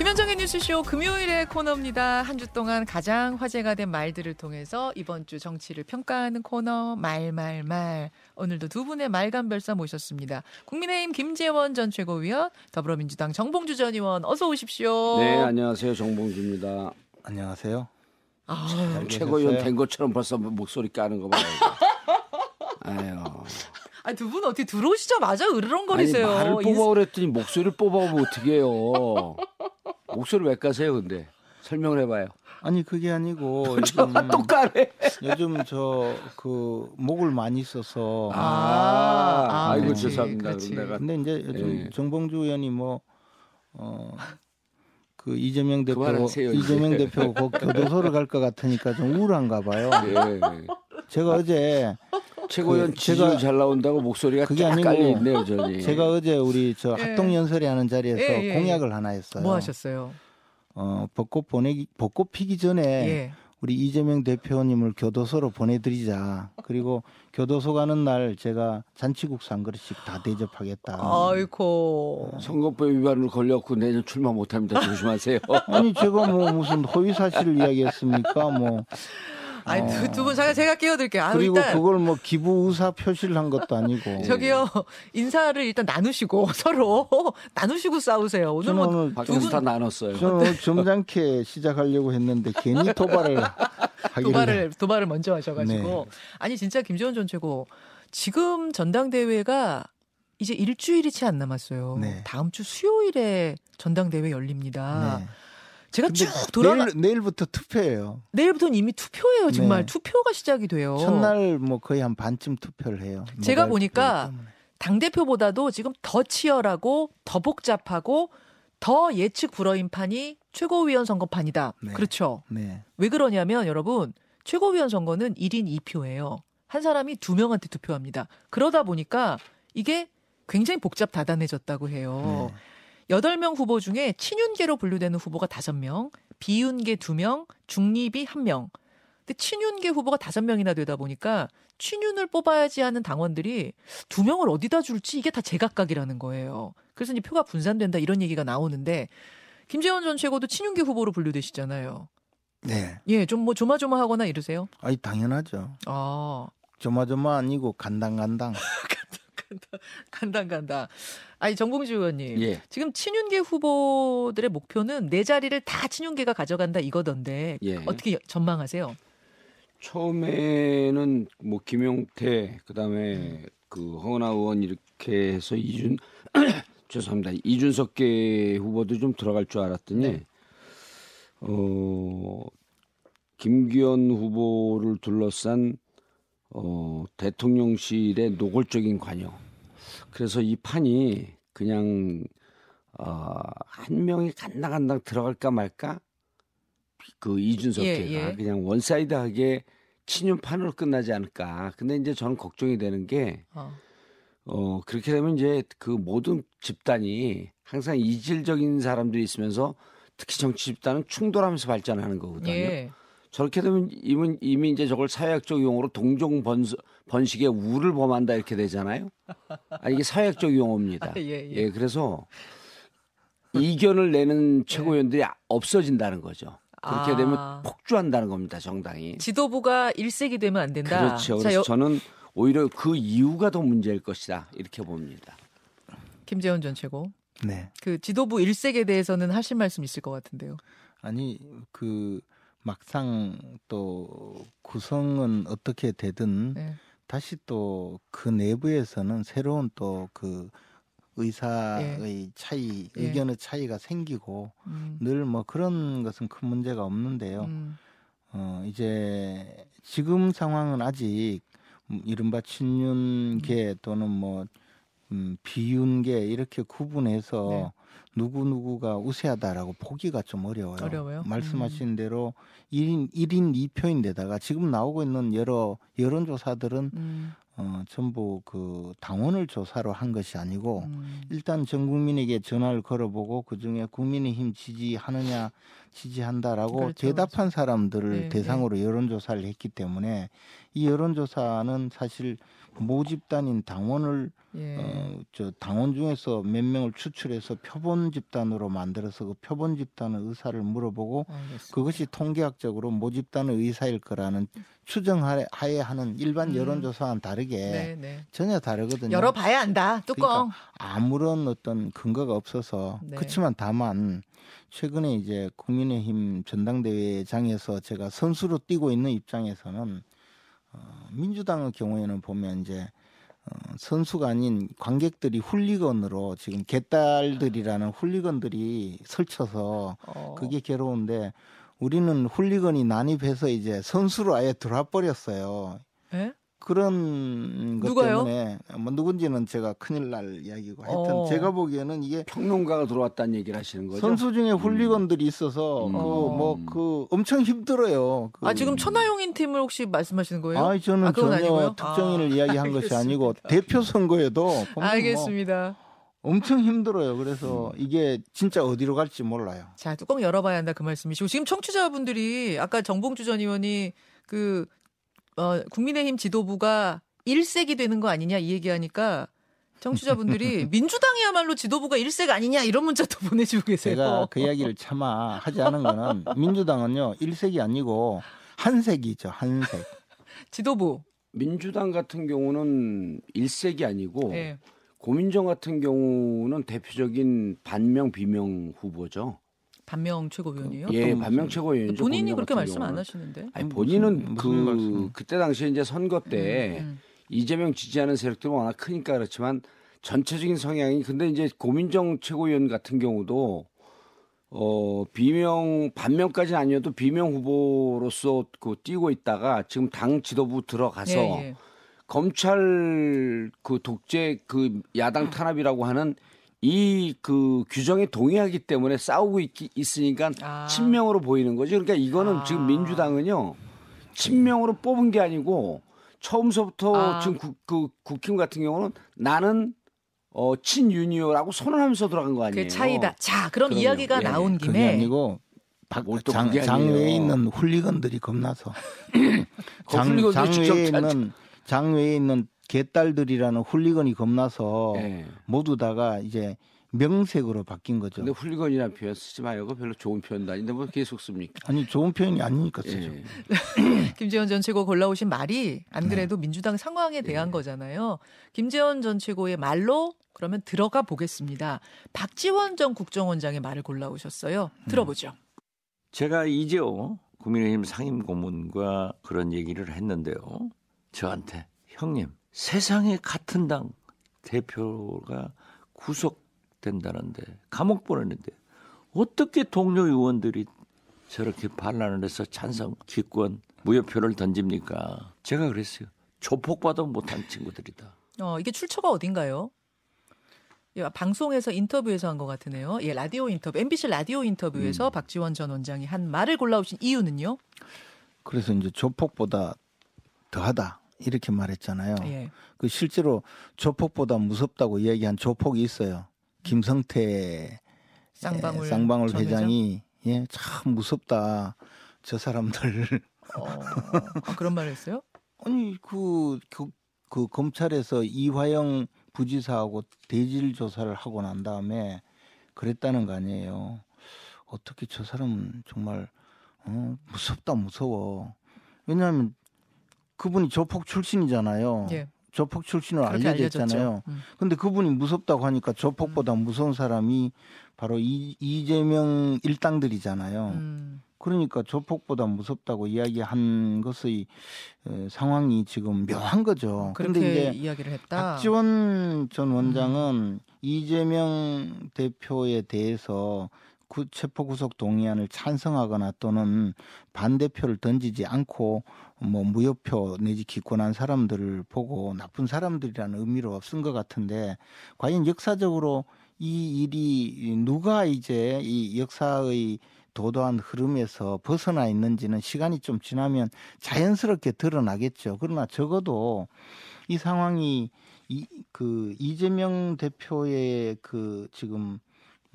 김현정의 뉴스쇼 금요일의 코너입니다. 한 주 동안 가장 화제가 된 말들을 통해서 이번 주 정치를 평가하는 코너 말말말. 오늘도 두 분의 말감별사 모셨습니다. 국민의힘 김재원 전 최고위원, 더불어민주당 정봉주 전 의원 어서 오십시오. 네, 안녕하세요. 정봉주입니다. 안녕하세요. 아, 최고위원 된 것처럼 벌써 목소리 까는 거 봐요. 아유. 아니, 두분 어떻게 들어오시자마자 아니, 으르렁거리세요. 말을 인- 뽑아 그랬더니 목소리를 뽑아보면 어떻게 해요. 목소리 왜 까세요, 근데? 설명을 해봐요. 아니 그게 아니고 요즘 또 까네. 요즘 저 그 목을 많이 써서 아, 아, 아 이고, 그렇지, 죄송합니다. 그렇지. 내가 근데 이제 요즘 예. 정봉주 의원이 뭐 어. 그 이재명 대표 그만하세요. 이재명 대표 그 교도소를 갈 것 같으니까 좀 우울한가 봐요. 예. 제가 어제 최고위원 그 지지율 제가- 잘 나온다고 목소리가 그게 쫙 아니고 깔려 있네요, 저는. 제가 어제 우리 저 예. 합동 연설회 하는 자리에서 예, 예, 공약을 하나 했어요. 뭐 하셨어요? 어 벚꽃 보내기 벚꽃 피기 전에 예. 우리 이재명 대표님을 교도소로 보내드리자. 그리고 교도소 가는 날 제가 잔치국수 한 그릇씩 다 대접하겠다. 아이고. 선거법 위반으로 걸렸고 내년 출마 못합니다. 조심하세요. 아니 제가 뭐 무슨 허위 사실을 이야기했습니까? 뭐 아니, 두, 두 분, 제가, 제가 끼워드릴게요. 아, 그리고 일단. 그걸 뭐 기부 의사 표시를 한 것도 아니고. 저기요 인사를 일단 나누시고 서로 나누시고 싸우세요. 오늘 저는 뭐 오늘 밖에서 다 나눴어요. 저는 오늘 점잖게 시작하려고 했는데 괜히 도발을 도발을 도발을 먼저 하셔가지고 네. 아니 진짜 김재원 전 최고 지금 전당대회가 이제 일주일이 채 안 남았어요. 네. 다음 주 수요일에 전당대회 열립니다. 네. 제가 쭉 돌아가 내일, 내일 부터 투표예요. 내일부터는 이미 투표예요. 정말 네. 투표가 시작이 돼요. 첫날 뭐 거의 한 반쯤 투표를 해요. 제가 보니까. 당 대표보다도 지금 더 치열하고 더 복잡하고 더 예측 불허인 판이 최고위원 선거판이다. 네. 그렇죠. 네. 왜 그러냐면 여러분 최고위원 선거는 1인 2표예요. 한 사람이 두 명한테 투표합니다. 그러다 보니까 이게 굉장히 복잡 다단해졌다고 해요. 네. 여덟 명 후보 중에 친윤계로 분류되는 후보가 다섯 명, 비윤계 두 명, 중립이 한 명. 근데 친윤계 후보가 다섯 명이나 되다 보니까 친윤을 뽑아야지 하는 당원들이 두 명을 어디다 줄지 이게 다 제각각이라는 거예요. 그래서 이제 표가 분산된다 이런 얘기가 나오는데 김재원 전 최고도 친윤계 후보로 분류되시잖아요. 네. 예, 좀 뭐 조마조마하거나 이러세요? 아니 당연하죠. 아, 조마조마 아니고 간당간당. 간다 간다. 아니 정봉주 의원님, 예. 지금 친윤계 후보들의 목표는 네 자리를 다 친윤계가 가져간다 이거던데 예. 어떻게 전망하세요? 처음에는 뭐 김용태 그다음에 그 허은하 의원 이렇게 해서 이준 죄송합니다 이준석계 후보도 좀 들어갈 줄 알았더니 네. 어 김기현 후보를 둘러싼 어 대통령실의 노골적인 관여 그래서 이 판이 그냥 어 한 명이 간당간당 들어갈까 말까 그 이준석계가 예, 예. 그냥 one side하게 친윤판으로 끝나지 않을까. 근데 이제 저는 걱정이 되는 게 어. 어, 그렇게 되면 이제 그 모든 집단이 항상 이질적인 사람들이 있으면서 특히 정치 집단은 충돌하면서 발전하는 거거든요. 예. 저렇게 되면 이미, 이미 이제 저걸 사회학적 용어로 동종 번스, 번식의 우를 범한다 이렇게 되잖아요. 아, 이게 사회학적 용어입니다. 아, 예, 예. 그래서 이견을 내는 최고위원들이 없어진다는 거죠. 그렇게 아. 되면 폭주한다는 겁니다, 정당이. 지도부가 일색이 되면 안 된다. 그렇죠. 자, 그래서 여, 저는 오히려 그 이유가 더 문제일 것이다 이렇게 봅니다. 김재원 전 최고. 네. 그 지도부 일색에 대해서는 하실 말씀 있을 것 같은데요. 아니 그 막상 또 구성은 어떻게 되든 네. 다시 또 그 내부에서는 새로운 또 그 의사의 차이, 예. 의견의 차이가 생기고 음, 늘뭐 그런 것은 큰 문제가 없는데요. 음, 어 이제 지금 상황은 아직 음, 이른바 친윤계 또는 뭐 음, 비윤계 이렇게 구분해서 네. 누구 누구가 우세하다라고 보기가 좀 어려워요. 어려워요? 말씀하신 대로 1인 1인 2표인데다가 지금 나오고 있는 여러 여론 조사들은 음. 어, 전부 그 당원을 조사로 한 것이 아니고 음. 일단 전 국민에게 전화를 걸어보고 그 중에 국민의힘 지지하느냐 지지한다라고 그렇죠, 대답한 사람들을 네, 대상으로 여론조사를 했기 때문에 이 여론조사는 사실 모집단인 당원을 예. 어, 저 당원 중에서 몇 명을 추출해서 표본 집단으로 만들어서 그 표본 집단의 의사를 물어보고 알겠습니다. 그것이 통계학적으로 모집단의 의사일 거라는 추정하에 하는 일반 음. 여론조사와는 다르게 네, 네. 전혀 다르거든요. 열어봐야 안다. 뚜껑. 그러니까 아무런 어떤 근거가 없어서 네. 그렇지만 다만 최근에 이제 국민의힘 전당대회장에서 제가 선수로 뛰고 있는 입장에서는 어, 민주당의 경우에는 보면 이제 어, 선수가 아닌 관객들이 훌리건으로 지금 개딸들이라는 훌리건들이 설쳐서 어. 그게 괴로운데 우리는 훌리건이 난입해서 이제 선수로 아예 들어와 버렸어요. 예? 그런 것 누가요? 때문에 뭐 누군지는 제가 큰일 날 이야기고 하여튼 어. 제가 보기에는 이게 평론가가 들어왔다는 얘기를 하시는 거죠? 선수 중에 훌리건들이 있어서 음. 그뭐그 엄청 힘들어요. 그 아 지금 천하용인 팀을 혹시 말씀하시는 거예요? 아니, 저는 아, 전혀 아니고요? 특정인을 아, 이야기한 것이 아니고 대표 선거에도 뭐 알겠습니다. 엄청 힘들어요. 그래서 음. 이게 진짜 어디로 갈지 몰라요. 자, 뚜껑 열어봐야 한다 그 말씀이시고 지금 청취자분들이 아까 정봉주 전 의원이 그 어, 국민의힘 지도부가 1색이 되는 거 아니냐 이 얘기하니까 청취자분들이 민주당이야말로 지도부가 1색 아니냐 이런 문자도 보내주고 계세요. 제가 그 이야기를 차마 하지 않은 거는 민주당은요 일색이 아니고 한색이죠 한색. 지도부. 민주당 같은 경우는 일색이 아니고 예. 고민정 같은 경우는 대표적인 반명 비명 후보죠. 반명 최고위원이요? 예, 어떤 반명 무슨- 최고위원이죠. 본인이 그렇게 말씀 안. 하시는데. 아니 무슨- 본인은 무슨 그 말씀? 그때 당시에 이제 선거 때 음. 이재명 지지하는 세력들이 워낙 크니까 그렇지만 전체적인 성향이 근데 이제 고민정 최고위원 같은 경우도 어 비명 반명까지는 아니어도 비명 후보로서 그 뛰고 있다가 지금 당 지도부 들어가서 예, 예. 검찰 그 독재 그 야당 탄압이라고 하는 이 그 규정에 동의하기 때문에 싸우고 있, 있으니까 아. 친명으로 보이는 거죠. 그러니까 이거는 아. 지금 민주당은요 친명으로 뽑은 게 아니고 처음서부터 아. 지금 국, 그 국힘 같은 경우는 나는 어 친윤이요라고 선언하면서 들어간 거 아니에요. 그 차이다. 자, 그럼 그럼요. 이야기가 예, 나온 그게 김에 아니고 박, 뭘또 장, 그게 장외에. 있는 훌리건들이 겁나서 그 장, 장외에 자- 있는 장외에 있는 개딸들이라는 훌리건이 겁나서 예. 모두 다가 이제 명색으로 바뀐 거죠. 근데 훌리건이라는 표현 쓰지 마요. 그거 별로 좋은 표현도 아닌데 뭐 계속 씁니까? 아니 좋은 표현이 아니니까 쓰죠. 예. 김재원 전 최고 골라오신 말이 안 네. 그래도 민주당 상황에 대한 거잖아요. 김재원 전 최고의 말로 그러면 들어가 보겠습니다. 박지원 전 국정원장의 말을 골라오셨어요. 들어보죠. 제가 이재호 국민의힘 상임 고문과 그런 얘기를 했는데요. 저한테 형님 세상에 같은 당 대표가 구속된다는데 감옥 보내는데 어떻게 동료 의원들이 저렇게 반란을 해서 찬성 기권 무효표를 던집니까? 제가 그랬어요. 조폭봐도 못한 친구들이다. 어, 이게 출처가 어딘가요? 예, 방송에서 인터뷰에서 한 것 같으네요. 예, 라디오 인터뷰, MBC 라디오 인터뷰에서 음. 박지원 전 원장이 한 말을 골라오신 이유는요? 그래서 이제 조폭보다 더하다 이렇게 말했잖아요. 예. 그 실제로 조폭보다 무섭다고 이야기한 조폭이 있어요. 김성태 쌍방울, 예, 쌍방울 회장? 회장이 예, 참 무섭다. 저 사람들 어, 아, 그런 말을 했어요? 아니 그, 그, 그 검찰에서 이화영 부지사하고 대질 조사를 하고 난 다음에 그랬다는 거 아니에요. 어떻게 저 사람은 정말 어, 무섭다 무서워. 왜냐하면 그분이 조폭 출신이잖아요. 예. 조폭 출신으로 그렇게 알려졌잖아요. 알려졌죠. 음. 근데 그분이 무섭다고 하니까 조폭보다 무서운 사람이 바로 이, 이재명 일당들이잖아요. 음. 그러니까 조폭보다 무섭다고 이야기한 것의 에, 상황이 지금 묘한 거죠. 그런데 이제 이야기를 했다. 박지원 전 원장은 이재명 대표에 대해서 구, 체포 구속 동의안을 찬성하거나 또는 반대표를 던지지 않고 뭐 무효표 내지 기권한 사람들을 보고 나쁜 사람들이라는 의미로 쓴 것 같은데 과연 역사적으로 이 일이 누가 이제 이 역사의 도도한 흐름에서 벗어나 있는지는 시간이 좀 지나면 자연스럽게 드러나겠죠. 그러나 적어도 이 상황이 이 그 이재명 대표의 그 지금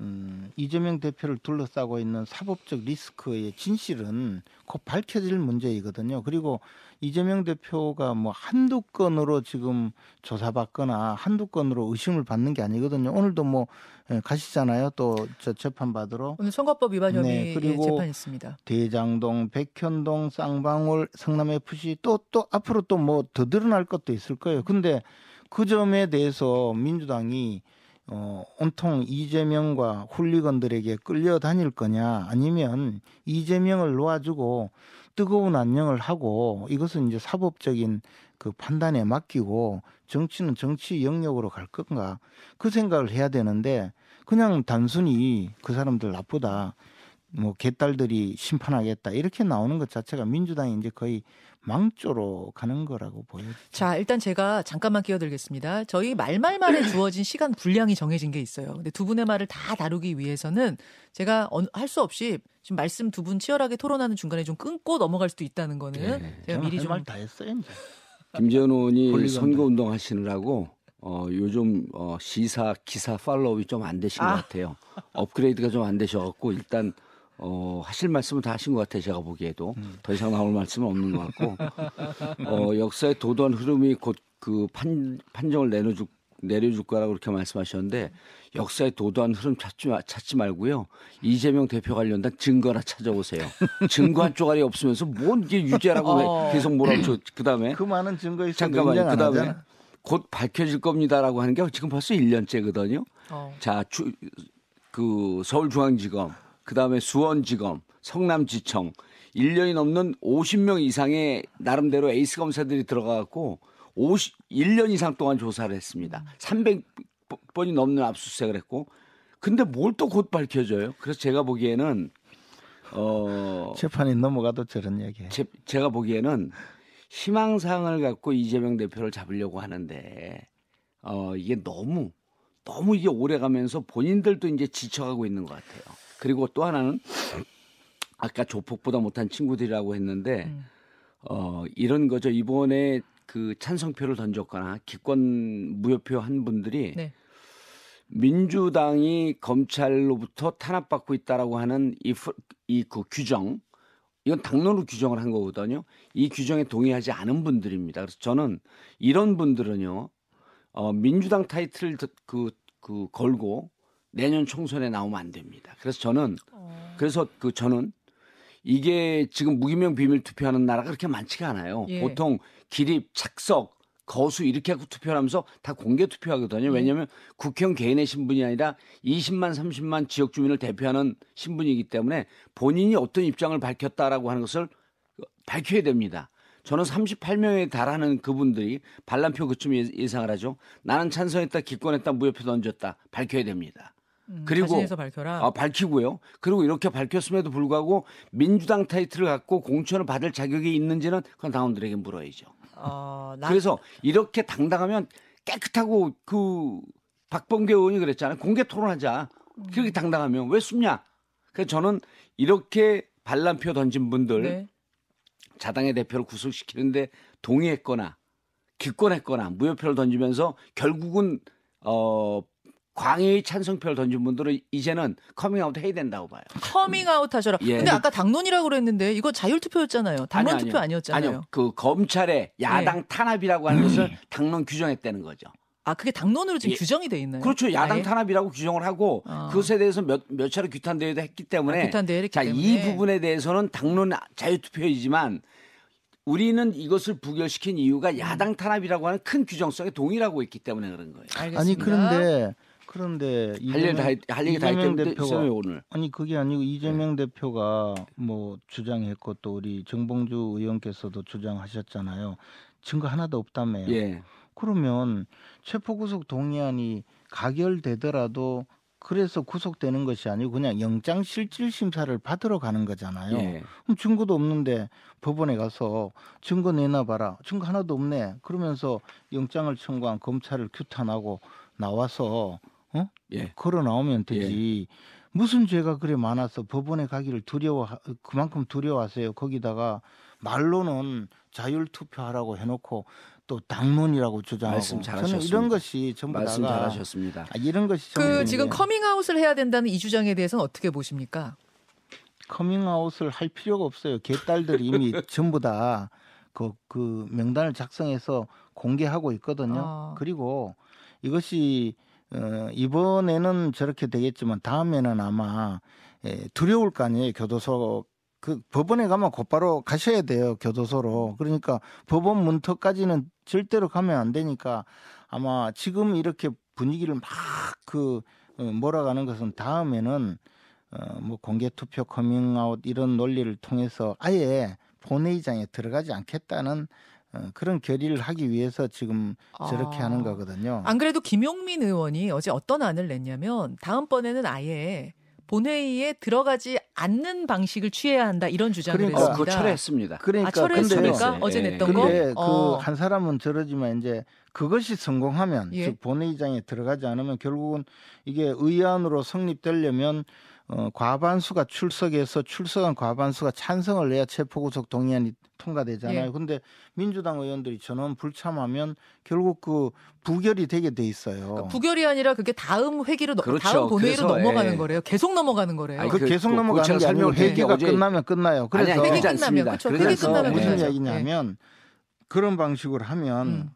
음, 이재명 대표를 둘러싸고 있는 사법적 리스크의 진실은 곧 밝혀질 문제이거든요. 그리고 이재명 대표가 뭐 한두 건으로 지금 조사받거나 한두 건으로 의심을 받는 게 아니거든요. 오늘도 뭐 예, 가시잖아요. 또 저 재판 받으러 오늘 선거법 위반 혐의 네, 그리고 재판 있습니다. 대장동, 백현동, 쌍방울, 성남 FC 또또 앞으로 또 뭐더 늘어날 것도 있을 거예요. 근데 그 점에 대해서 민주당이 어, 온통 이재명과 훌리건들에게 끌려다닐 거냐 아니면 이재명을 놓아주고 뜨거운 안녕을 하고 이것은 이제 사법적인 그 판단에 맡기고 정치는 정치 영역으로 갈 건가 그 생각을 해야 되는데 그냥 단순히 그 사람들 나쁘다 뭐 개딸들이 심판하겠다 이렇게 나오는 것 자체가 민주당이 이제 거의 망조로 가는 거라고 보여요. 자, 일단 제가 잠깐만 끼어들겠습니다. 저희 말말말에 주어진 시간 분량이 정해진 게 있어요. 근데 두 분의 말을 다 다루기 위해서는 제가 할 수 없이 지금 말씀 두 분 치열하게 토론하는 중간에 좀 끊고 넘어갈 수도 있다는 거는 네. 제가 미리 좀 말 다 했어요. 이제. 홀리건들. 선거 운동 하시느라고 어, 요즘 어, 시사 기사 팔로우이 좀 안 되신 아. 것 같아요. 업그레이드가 좀 안 되셔갖고 일단 어, 하실 말씀은 다 하신 것 같아요. 제가 보기에도 더 이상 나올 말씀은 없는 것 같고 어, 역사의 도도한 흐름이 곧 그 판정을 내려줄 내려줄 거라고 그렇게 말씀하셨는데 역사의 도도한 흐름 찾지, 마- 찾지 말고요. 이재명 대표 관련된 증거나 찾아오세요. 증거 한 쪼가리 없으면서 뭔 이게 유죄라고 어. 왜 계속 저- 그다음에 그 많은 증거 있어도 잠깐만요. 그다음에. 곧 밝혀질 겁니다라고 하는 게 지금 벌써 1년째거든요. 어. 자, 주, 그 서울중앙지검, 그다음에 수원지검, 성남지청 1년이 넘는 50명 이상의 나름대로 에이스 검사들이 들어가 갖고 50 1년 이상 동안 조사를 했습니다. 300번이 넘는 압수수색을 했고 근데 뭘 또 곧 밝혀져요. 그래서 제가 보기에는 어 재판이 넘어가도 저런 얘기해. 제, 제가 보기에는 희망사항을 갖고 이재명 대표를 잡으려고 하는데 어 이게 너무 너무 이게 오래 가면서 본인들도 이제 지쳐가고 있는 것 같아요. 그리고 또 하나는 아까 조폭보다 못한 친구들이라고 했는데 음. 어 이런 거죠. 이번에 그 찬성표를 던졌거나 기권 무효표 한 분들이 네. 민주당이 검찰로부터 탄압받고 있다라고 하는 이그 규정 이건 당론으로 규정을 한 거거든요. 이 규정에 동의하지 않은 분들입니다. 그래서 저는 이런 분들은요, 어, 민주당 타이틀 그, 그 걸고 내년 총선에 나오면 안 됩니다. 그래서 저는 어. 그래서 그 저는 이게 지금 무기명 비밀 투표하는 나라가 그렇게 많지가 않아요. 예. 보통 기립, 착석, 거수 이렇게 하고 투표를 하면서 다 공개 투표하거든요. 예. 왜냐하면 국회의원 개인의 신분이 아니라 20만, 30만 지역 주민을 대표하는 신분이기 때문에 본인이 어떤 입장을 밝혔다라고 하는 것을 밝혀야 됩니다. 저는 38명에 달하는 그분들이 반란표 그쯤 예- 예상을 하죠. 나는 찬성했다, 기권했다, 무효표 던졌다. 밝혀야 됩니다. 음, 그리고- 자신에서 밝혀라. 아, 밝히고요. 그리고 이렇게 밝혔음에도 불구하고 민주당 타이틀을 갖고 공천을 받을 자격이 있는지는 그건 당원들에게 물어야죠. 어, 나- 그래서 이렇게 당당하면 깨끗하고 그 박범계 의원이 그랬잖아요. 공개 토론하자. 그렇게 당당하면 왜 숨냐? 그래서 저는 이렇게 반란표 던진 분들 네. 자당의 대표를 구속시키는데 동의했거나 기권했거나 무효표를 던지면서 결국은 어 광의의 찬성표를 던진 분들은 이제는 커밍아웃 해야 된다고 봐요. 커밍아웃 하셔라. 예. 근데 아까 당론이라고 그랬는데 이거 자율 투표였잖아요. 당론 아니요, 투표 아니요. 아니었잖아요. 아니요. 그 검찰의 야당 탄압이라고 하는 것을 당론 규정했다는 거죠. 아, 그게 당론으로 지금 예. 규정이 돼 있나요? 그렇죠. 야당 아예? 탄압이라고 규정을 하고 아. 그것에 대해서 몇, 몇 차례 규탄 대회도 했기 때문에 아, 규탄 대회를 했기 자, 때문에. 이 부분에 대해서는 당론 자유 투표이지만 우리는 이것을 부결시킨 이유가 야당 탄압이라고 하는 큰 규정성에 동의하고 있기 때문에 그런 거예요. 알겠습니다. 아니 그런데 그런데 할일 다, 이재명- 할 얘기 다 이재명 대표가 오늘. 아니 그게 아니고 이재명 대표가 뭐 주장했고 또 우리 정봉주 의원께서도 주장하셨잖아요. 증거 하나도 없다며요. 예. 그러면 체포 구속 동의안이 가결되더라도 그래서 구속되는 것이 아니고 그냥 영장 실질 심사를 받으러 가는 거잖아요. 예. 그럼 증거도 없는데 법원에 가서 증거 내놔 봐라. 증거 하나도 없네. 그러면서 영장을 청구한 검찰을 규탄하고 나와서 어? 예. 걸어 나오면 되지. 무슨 죄가 그래 많아서 법원에 가기를 두려워 그만큼 두려워하세요. 거기다가 말로는 자율 투표하라고 해놓고 또 당론이라고 주장하고 말씀 저는 잘하셨습니다. 이런 것이 전부 말씀 다가 잘하셨습니다. 아, 이런 것이 그 전부 지금 커밍아웃을 해야 된다는 이 주장에 대해서는 어떻게 보십니까? 커밍아웃을 할 필요가 없어요. 개딸들이 이미 전부 다 그, 그 명단을 작성해서 공개하고 있거든요. 아. 그리고 이것이 어, 이번에는 저렇게 되겠지만 다음에는 아마 예, 두려울 거 아니에요. 교도소 그 법원에 가면 곧바로 가셔야 돼요. 교도소로. 그러니까 법원 문턱까지는 절대로 가면 안 되니까 아마 지금 이렇게 분위기를 막 그 어, 몰아가는 것은 다음에는 어, 뭐 공개 투표 커밍아웃 이런 논리를 통해서 아예 본회의장에 들어가지 않겠다는 어, 그런 결의를 하기 위해서 지금 저렇게 아. 하는 거거든요. 안 그래도 김용민 의원이 어제 어떤 안을 냈냐면 다음번에는 아예 본회의에 들어가지 않는 방식을 취해야 한다 이런 주장을 그러니까. 어, 했습니다. 그거 철회했습니다. 그러니까 아, 철회했습니까? 근데- 어제 예. 냈던 근데 거? 그 어. 한 사람은 저러지만 이제 그것이 성공하면 예. 즉 본회의장에 들어가지 않으면 결국은 이게 의안으로 성립되려면 어, 과반수가 출석해서 출석한 과반수가 찬성을 내야 체포구속 동의안이 통과되잖아요. 예. 근데 민주당 의원들이 전원 불참하면 결국 그 부결이 되게 돼 있어요. 그러니까 부결이 아니라 그게 다음 회기로 넘- 그렇죠. 다음 본회의로 넘어가는 예. 거래요. 계속 넘어가는 거래요. 아니, 그, 그- 계속 그- 넘어가는 게 아니고 회기가 어제- 끝나면 끝나요. 그래서 아니, 회기 그러지 끝나면. 그러지 회기 끝나면. 무슨. 이야기냐면 그런 방식으로 하면 음.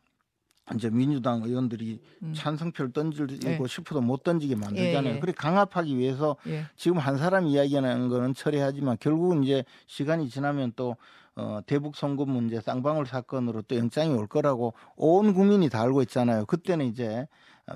이제 민주당 의원들이 음. 찬성표를 던지고 예. 싶어도 못 던지게 만들잖아요. 예, 예. 그래 강압하기 위해서 예. 지금 한 사람 이야기하는 거는 처리하지만 결국은 이제 시간이 지나면 또 어, 대북 송금 문제 쌍방울 사건으로 또 영장이 올 거라고 온 국민이 다 알고 있잖아요. 그때는 이제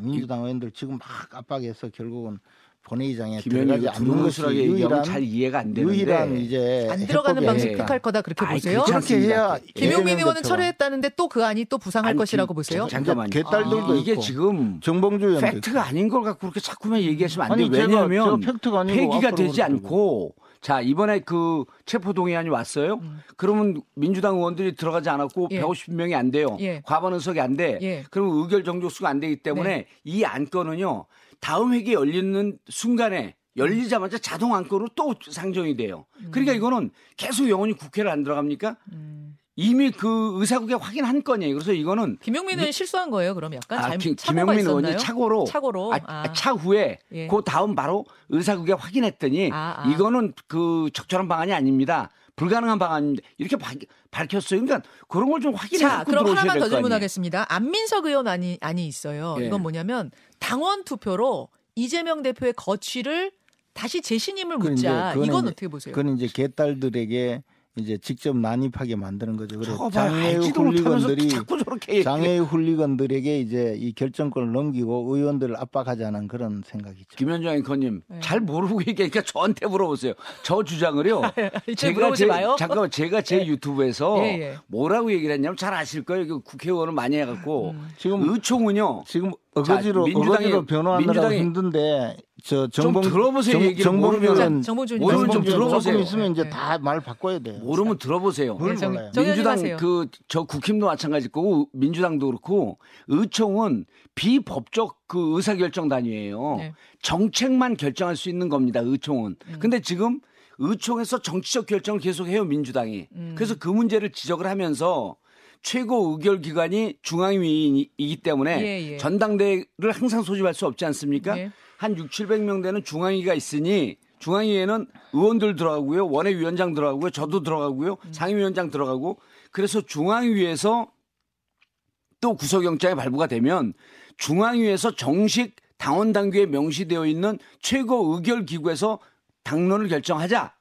민주당 의원들 지금 막 압박해서 결국은 본회의장에 들어가지 않는 것이 유일한 잘 이해가 안 되는데 유일한 이제 안 들어가는 방식. 택할 거다 그렇게 아이, 보세요? 그렇게 않습니다. 해야 예. 김용민 의원은 대표가. 철회했다는데 또 그 안이 또 부상할 아니, 것이라고 그- 보세요? 자, 잠깐만요. 개딸들도 아, 이게 있고. 지금 정봉주 팩트가 있고. 아닌 걸 갖고 그렇게 자꾸만 얘기하시면 안 돼요. 왜냐하면 제가 팩트가 아니고 폐기가 되지 그러고. 않고 자 이번에 그 체포 동의안이 왔어요. 음. 그러면 민주당 의원들이 들어가지 않았고 예. 150명이 안 돼요. 예. 과반 의석이 안 돼. 예. 네. 그러면 의결 정족수가 안 되기 때문에 이 안건은요 다음 회기 열리는 순간에 열리자마자 자동 안건으로 또 상정이 돼요. 그러니까 이거는 계속 영원히 국회를 안 들어갑니까? 음. 이미 그 의사국에 확인한 건이에요. 그래서 이거는 김용민 의원 실수한 거예요. 그럼 약간 아, 잘못 김, 착오가 김영민 있었나요? 의원이 착오로 착오로 아, 아. 차후에 예. 그 다음 바로 의사국에 확인했더니 아, 아. 이거는 그 적절한 방안이 아닙니다. 불가능한 방안입니다. 이렇게 바- 밝혔어요. 그러니까 그런 걸 좀 확인해 자, 그럼 들어오셔야 하나만 될 더. 질문하겠습니다. 안민석 의원 안이 안이 있어요. 예. 이건 뭐냐면 당원 투표로 이재명 대표의 거취를 다시 재신임을 그건 묻자. 이건 어떻게 보세요? 그건 이제 개딸들에게 이제 직접 난입하게 만드는 거죠. 그래서 훌리건들이 저렇게 얘기해요. 장애의 훌리건들에게 이제 이 결정권을 넘기고 의원들을 압박하자는 그런 생각이죠. 김현정 앵커님 네. 잘 모르고 얘기하니까 저한테 물어보세요. 저 주장을요. 물어보지 마요. 잠깐만 제가 제 유튜브에서 예, 예. 뭐라고 얘기를 했냐면 잘 아실 거예요. 국회의원을 많이 해갖고 음. 지금 의총은요. 지금 어거지로 민주당이- 어거지로 변호하느라고 민주당이- 힘든데 저좀 정봉 들어보세요, 얘기를 정봉주 모르면. 의원 정봉주 모르면 좀 들어보세요. 조금 있으면 이제 네. 다말 바꿔야 돼요. 모르면 들어보세요. 뭘 네, 정- 몰라요. 민주당. 그 저 국힘도 마찬가지일 거고 민주당도 그렇고 의총은 비법적 그 의사결정 단위예요. 네. 정책만 결정할 수 있는 겁니다. 의총은. 음. 근데 지금 의총에서 정치적 결정을 계속해요 민주당이. 음. 그래서 그 문제를 지적을 하면서 최고 의결 기관이 중앙위이기 때문에 예, 예. 전당대회를 항상 소집할 수 없지 않습니까? 예. 한 6, 700명 되는 중앙위가 있으니 중앙위에는 의원들 들어가고요. 원외위원장 들어가고요. 저도 들어가고요. 음. 상임위원장 들어가고 그래서 중앙위에서 또 구속영장이 발부가 되면 중앙위에서 정식 당원 당규에 명시되어 있는 최고 의결 기구에서 당론을 결정하자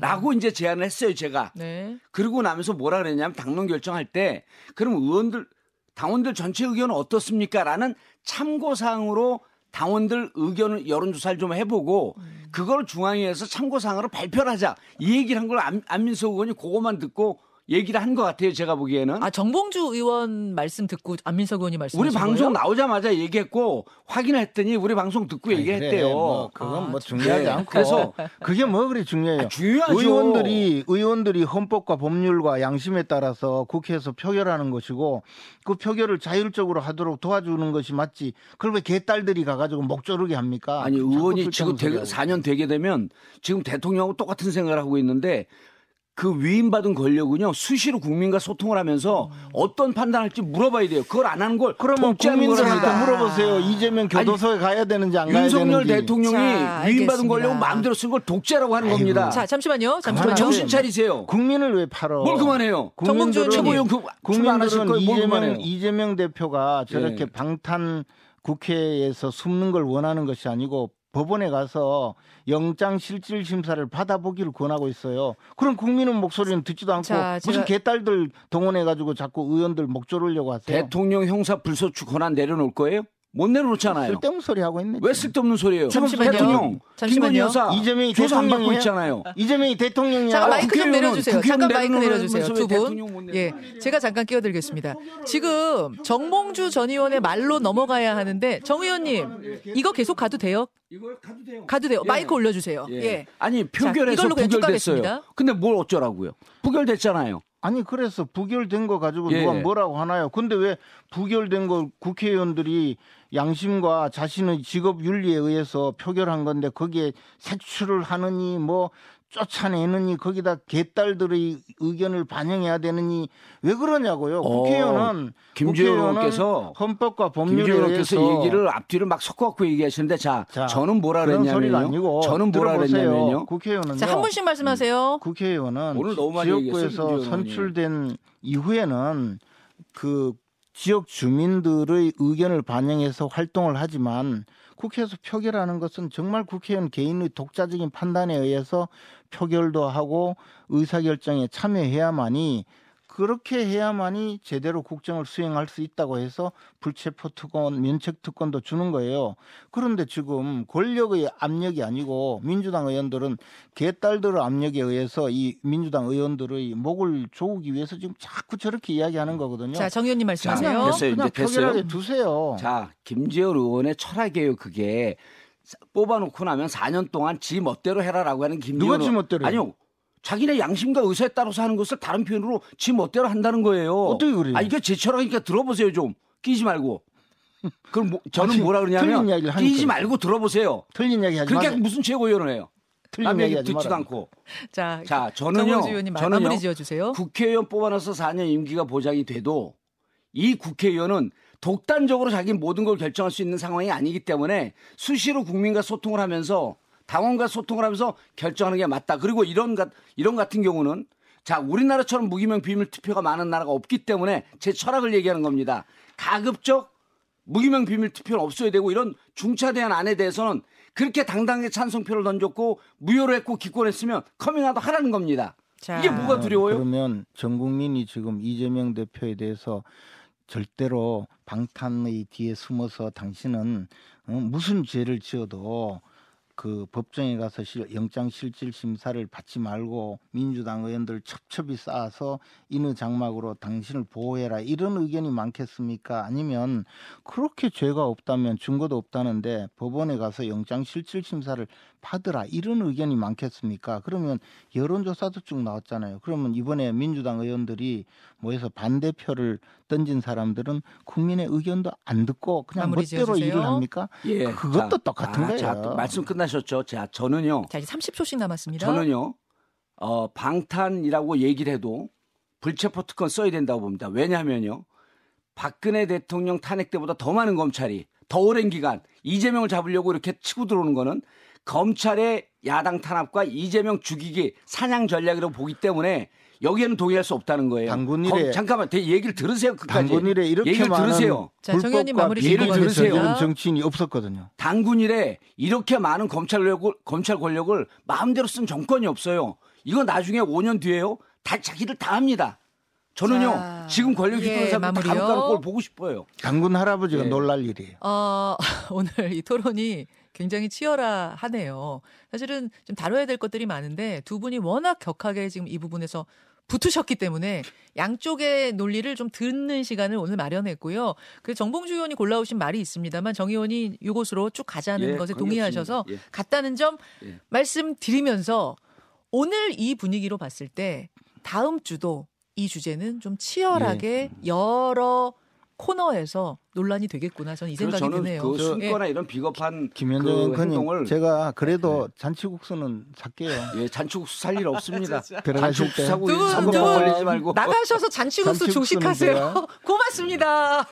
라고 음. 이제 제안을 했어요, 제가. 네. 그러고 나면서 뭐라 그랬냐면 당론 결정할 때 그럼 의원들 당원들 전체 의견은 어떻습니까? 라는 참고 사항으로 당원들 의견을 여론조사를 좀 해보고 그걸 중앙위에서 참고 사항으로 발표를 하자 이 얘기를 한 걸 안민석 의원이 그것만 듣고 얘기를 한 것 같아요. 제가 보기에는. 아 정봉주 의원 말씀 듣고 안민석 의원이 말씀. 우리 방송 나오자마자 얘기했고 확인을 했더니 우리 방송 듣고 아니, 얘기했대요. 그래, 뭐 그건 아, 뭐 중요하지 네, 않고 그래서- 그게 뭐 그리 중요해요. 아, 중요하죠. 의원들이 의원들이 헌법과 법률과 양심에 따라서 국회에서 표결하는 것이고 그 표결을 자율적으로 하도록 도와주는 것이 맞지. 그걸 왜 개딸들이 가가지고 목 조르게 합니까? 아니 의원이 지금 되, 소리 하고. 4년 되게 되면 지금 대통령하고 똑같은 생각을 하고 있는데 그 위임받은 권력은요 수시로 국민과 소통을 하면서 어떤 판단할지 물어봐야 돼요. 그걸 안 하는 걸 그러면 국민들한테. 물어보세요. 이재명 교도소에 가야 되는지 안 가야 윤석열 되는지. 대통령이 자, 위임받은. 권력을 마음대로 쓴 걸 독재라고 하는 아이고. 겁니다. 자 잠시만요. 잠시만요. 정신 차리세요. 국민을 왜 팔어? 뭘 그만해요. 그안 하실 국민들은 이재명. 이재명 대표가 저렇게 예. 방탄 국회에서 숨는 걸 원하는 것이 아니고 법원에 가서 영장 실질 심사를 받아보기를 권하고 있어요. 그럼 국민은 목소리는 듣지도 않고 자, 무슨 제가- 개딸들 동원해 가지고 자꾸 의원들 목 조르려고 하세요. 대통령 형사 불소추 권한 내려놓을 거예요? 못 내려놓잖아요. 쓸데없는 소리 하고 있네. 왜. 쓸데없는 소리예요? 잠시만요. 대통령 잠시만요. 김건희 여사 이재명이 조사 안 받고? 있잖아요. 이재명이 대통령이야. 잠깐 마이크 좀 내려주세요. 잠깐 마이크 내려주세요. 왜두 분. 예, 제가 잠깐 끼어들겠습니다. 지금 정몽주 전 의원의 말로 넘어가야 하는데 정 의원님 이거 계속 가도 돼요? 이거 가도 돼요. 가도 돼요. 예. 마이크 올려주세요. 예. 예. 아니 표결에서 쭉 부결됐어요. 근데 뭘 어쩌라고요? 부결됐잖아요. 아니 그래서 부결된 거 가지고 예. 누가 뭐라고 하나요? 근데 왜 부결된 거 국회의원들이 양심과 자신의 직업 윤리에 의해서 표결한 건데 거기에 색출을 하느니 뭐 쫓아내느니 거기다 개딸들의 의견을 반영해야 되느니 왜 그러냐고요. 어, 국회의원은 김재원 국회의원은 의원께서 헌법과 법률에 의해서 의원께서 얘기를 앞뒤를 막 섞어갖고 얘기하시는데 자, 자, 저는 뭐라 그랬냐면요. 저는 뭐라. 그랬냐면요. 국회의원은요. 자, 한 분씩 말씀하세요. 국회의원은 오늘 너무 많이 얘기했어요, 지역구에서. 선출된 이후에는 그 지역 주민들의 의견을 반영해서 활동을 하지만 국회에서 표결하는 것은 정말 국회의원 개인의 독자적인 판단에 의해서 표결도 하고 의사결정에 참여해야만이 그렇게 해야만이 제대로 국정을 수행할 수 있다고 해서 불체포 특권, 면책 특권도 주는 거예요. 그런데 지금 권력의 압력이 아니고 민주당 의원들은 개딸들의 압력에 의해서 이 민주당 의원들의 목을 조우기 위해서 지금 자꾸 저렇게 이야기하는 거거든요. 자, 정 의원님 말씀하세요. 자, 됐어요. 그냥 이제 됐어요. 두세요. 자, 김재원 의원의 철학이에요. 그게 뽑아놓고 나면 4년 동안 지 멋대로 해라라고 하는 김재원 누가 지 의원- 멋대로? 아니요. 자기네 양심과 의사에 따라서 하는 것을 다른 표현으로 지 멋대로 한다는 거예요. 어떻게 그래요? 아, 이게 제 철학이니까 들어보세요 좀. 끼지 말고. 그럼 뭐- 저는 아니, 뭐라 그러냐면 끼지 말고 들어보세요. 틀린 이야기 하지 그렇게 마세요. 무슨 최고위원을 해요. 틀린 얘기 하지 듣지도 마라. 않고. 자, 자, 저는요. 정봉주 의원님 마- 저는요. 마무리 지어주세요. 국회의원 뽑아놔서 4년 임기가 보장이 돼도 이 국회의원은 독단적으로 자기 모든 걸 결정할 수 있는 상황이 아니기 때문에 수시로 국민과 소통을 하면서 당원과 소통을 하면서 결정하는 게 맞다. 그리고 이런 가- 이런 같은 경우는 자 우리나라처럼 무기명 비밀 투표가 많은 나라가 없기 때문에 제 철학을 얘기하는 겁니다. 가급적 무기명 비밀 투표는 없어야 되고 이런 중차대한 안에 대해서는 그렇게 당당하게 찬성표를 던졌고 무효로 했고 기권했으면 커밍아웃 하라는 겁니다. 자, 이게 뭐가 두려워요? 그러면 전 국민이 지금 이재명 대표에 대해서 절대로 방탄의 뒤에 숨어서 당신은 어, 무슨 죄를 지어도 그 법정에 가서 실- 영장 실질 심사를 받지 말고 민주당 의원들 첩첩이 쌓아서 인의 장막으로 당신을 보호해라 이런 의견이 많겠습니까? 아니면 그렇게 죄가 없다면 증거도 없다는데 법원에 가서 영장 실질 심사를 받으라 이런 의견이 많겠습니까? 그러면 여론조사도 쭉 나왔잖아요. 그러면 이번에 민주당 의원들이 모여서 반대표를 던진 사람들은 국민의 의견도 안 듣고 그냥 멋대로 지어주세요. 일을 합니까? 예. 그것도 똑같은 아, 거예요. 자, 말씀 끝나셨죠? 자, 저는요. 자, 이제 30초씩 남았습니다. 저는요. 어, 방탄이라고 얘기를 해도 불체포 특권 써야 된다고 봅니다. 왜냐하면요. 박근혜 대통령 탄핵 때보다 더 많은 검찰이 더 오랜 기간 이재명을 잡으려고 이렇게 치고 들어오는 거는 검찰의 야당 탄압과 이재명 죽이기 사냥 전략이라고 보기 때문에 여기에는 동의할 수 없다는 거예요. 당군 검- 일에- 잠깐만, 대- 얘기를 들으세요. 끝까지. 당군 일에 이렇게 얘기를 많은 들으세요. 자, 정 의원님 불법과 마무리 비리를 가겠습니다. 정치인이 없었거든요. 당군일에 이렇게 많은 검찰 권력을, 검찰 권력을 마음대로 쓴 정권이 없어요. 이거 나중에 5년 뒤에요. 다 자기들 다 합니다. 저는요. 자, 지금 권력 휘두른 예, 사람 다 마무리요. 감옥 가는 걸 보고 싶어요. 당군 할아버지가 예. 놀랄 일이에요. 어, 오늘 이 토론이 굉장히 치열하네요. 사실은 좀 다뤄야 될 것들이 많은데 두 분이 워낙 격하게 지금 이 부분에서 붙으셨기 때문에 양쪽의 논리를 좀 듣는 시간을 오늘 마련했고요. 그 정봉주 의원이 골라오신 말이 있습니다만 정 의원이 이곳으로 쭉 가자는 예, 것에 동의하셔서. 예. 갔다는 점 예. 말씀드리면서 오늘 이 분위기로 봤을 때 다음 주도 이 주제는 좀 치열하게 예. 여러 코너에서 논란이 되겠구나 저는 이 생각이 저는 드네요. 그 예. 숨거나 이런 비겁한 김현정 그 행동을 제가 그래도 잔치국수는 살게요. 예, 잔치국수 살 일 없습니다. 들어가실 때 사고 두 분, 선거 두분 걸리지 말고 나가셔서 잔치국수 조식하세요. 제가 고맙습니다.